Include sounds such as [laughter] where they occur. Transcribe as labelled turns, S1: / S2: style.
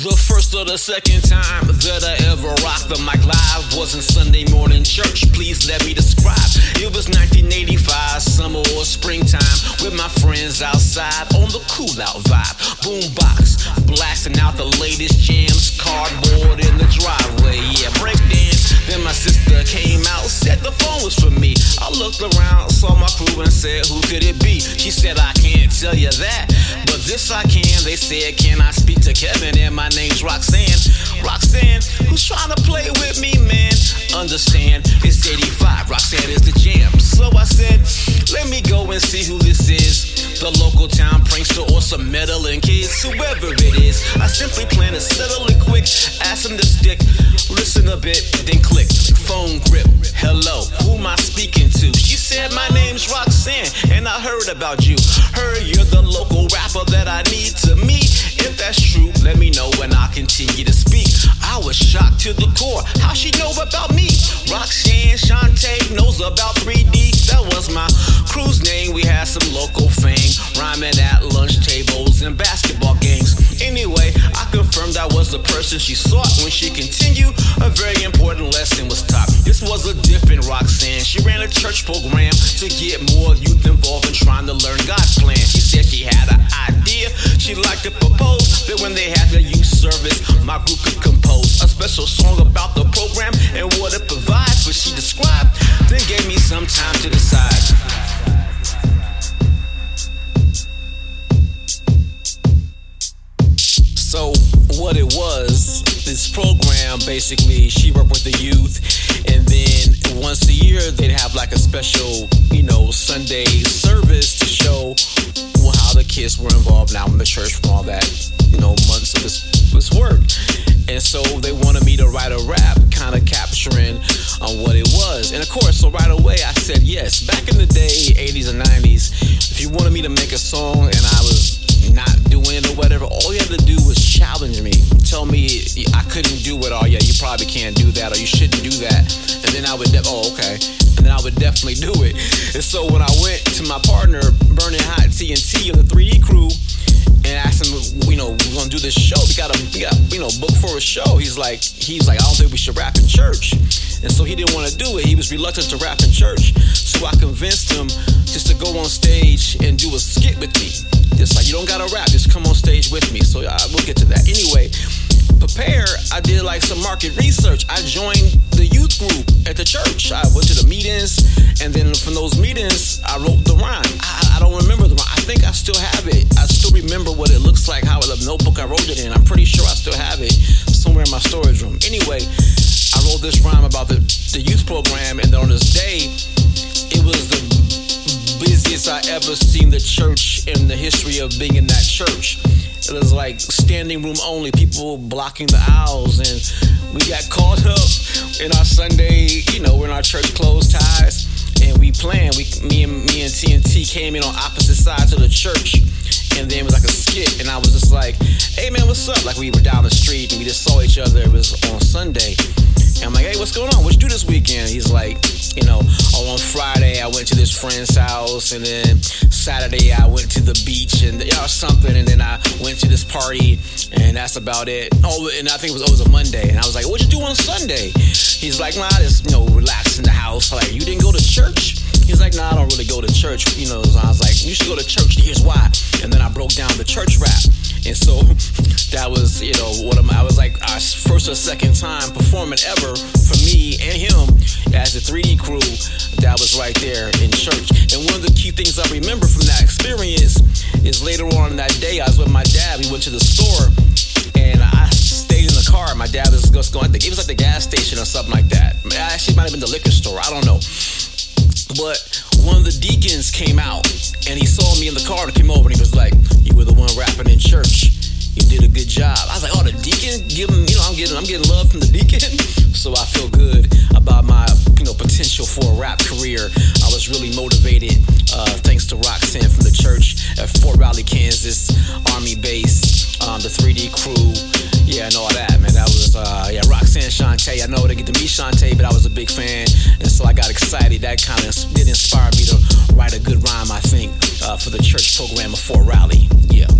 S1: So the second time that I ever rocked the mic live was in Sunday morning church. Please let me describe. It was 1985, summer or springtime, with my friends outside on the cool out vibe. Boombox blasting out the latest jams, cardboard in the driveway. Yeah, breakdance. Then my sister came out, said the phone was for me. I looked around, saw my crew, and said, Who could it be? She said, I can't tell you that, this I can. They said, Can I speak to Kevin? And my name's Roxanne. Roxanne, who's trying to play with me, man? Understand, it's 85. Roxanne is the jam. So I said, let me go and see who this is. The local town prankster or some meddling kids, whoever it is. I simply plan to settle it quick, ask him to stick, listen a bit, then click. Phone grip, hello, who am I speaking to? She said, my name's Roxanne, and I heard about you. That I need to meet. If that's true, let me know when I continue to speak. I was shocked to the core. How she know about me? Roxanne Shante knows about 3D. That was my crew's name. We had some local fame, rhyming at lunch tables and basketball games. Anyway, I confirmed I was the person she sought when she continued. A very important lesson was taught. This was a different Roxanne. She ran a church program to get more She liked to propose that when they had their youth service, my group could compose a special song about the program and what it provides. But she described, then gave me some time to decide. So what it was, this program basically, she worked with the youth, and then once a year they'd have like a special, you know, Sunday service to show how the kids were involved now in the church from all that, you know, months of this this work. And so they wanted me to write a rap, kind of capturing on what it was. And of course, so right away I said it, or yeah, you probably can't do that, or you shouldn't do that. And then I would, de- oh, okay. And then I would definitely do it. And so when I went to my partner, Burning Hot TNT of the 3D crew, and asked him, you know, we're gonna do this show. We got a, we got, you know, book for a show. He's like, he's like, I don't think we should rap in church. And so he didn't want to do it. He was reluctant to rap in church. So I convinced him just to go on stage and do a skit with me. Just like you don't gotta rap, just come on stage with me. So uh, we'll get to that. Anyway, prepare. I did like some market research. I joined the youth group at the church. I went to the meetings, and then from those meetings, I wrote the rhyme. I, I don't remember the rhyme. I think I still have it. I still remember what it looks like, how the notebook I wrote it in. I'm pretty sure I still have it somewhere in my storage room. Anyway, I wrote this rhyme about the, the youth program, and on this day, it was the busiest I ever seen the church in the history of being in that church. It was like standing room only, people blocking the aisles, and we got caught up in our Sunday, you know, we're in our church clothes ties, and we planned. We, me and me and TNT came in on opposite sides of the church, and then it was like a skit, and I was just like, "Hey man, what's up?" Like we were down the street and we just saw each other. It was on Sunday. And I'm like, hey, what's going on? What you do this weekend? He's like, you know, oh, on Friday I went to this friend's house, and then Saturday I went to the beach and you know something, and then I went to this party, and that's about it. Oh, and I think it was, oh, it was a Monday, and I was like, "What'd you do on Sunday? He's like, nah, just you know, relax in the house. Like, you didn't go to church? He's like, nah, I don't really go to church. You know, so I was like, you should go to church. Here's why. And then I broke down the church rap, and so [laughs] that was, you know, what I'm, I was like, our first or second time performing ever for me and him as a 3D crew right there in church. And one of the key things I remember from that experience is later on that day, I was with my dad. We went to the store and I stayed in the car. My dad was just going, it was like the gas station or something like that. Actually, it might have been the liquor store. I don't know. But one of the deacons came out and he saw me in the car and came over and he was like, You were the one rapping in church. You did a good job. I was like, oh, the deacon, give him, you know, I'm getting, I'm getting love from the deacon, [laughs] so I feel good about my, really motivated, uh, thanks to Roxanne from the church at Fort Riley, Kansas, Army base, um, the 3D crew, yeah, and all that, man. That was, uh, yeah, Roxanne Shante. I know they get to meet Shante, but I was a big fan, and so I got excited. That kind of did inspire me to write a good rhyme, I think, uh, for the church program of Fort Riley. Yeah.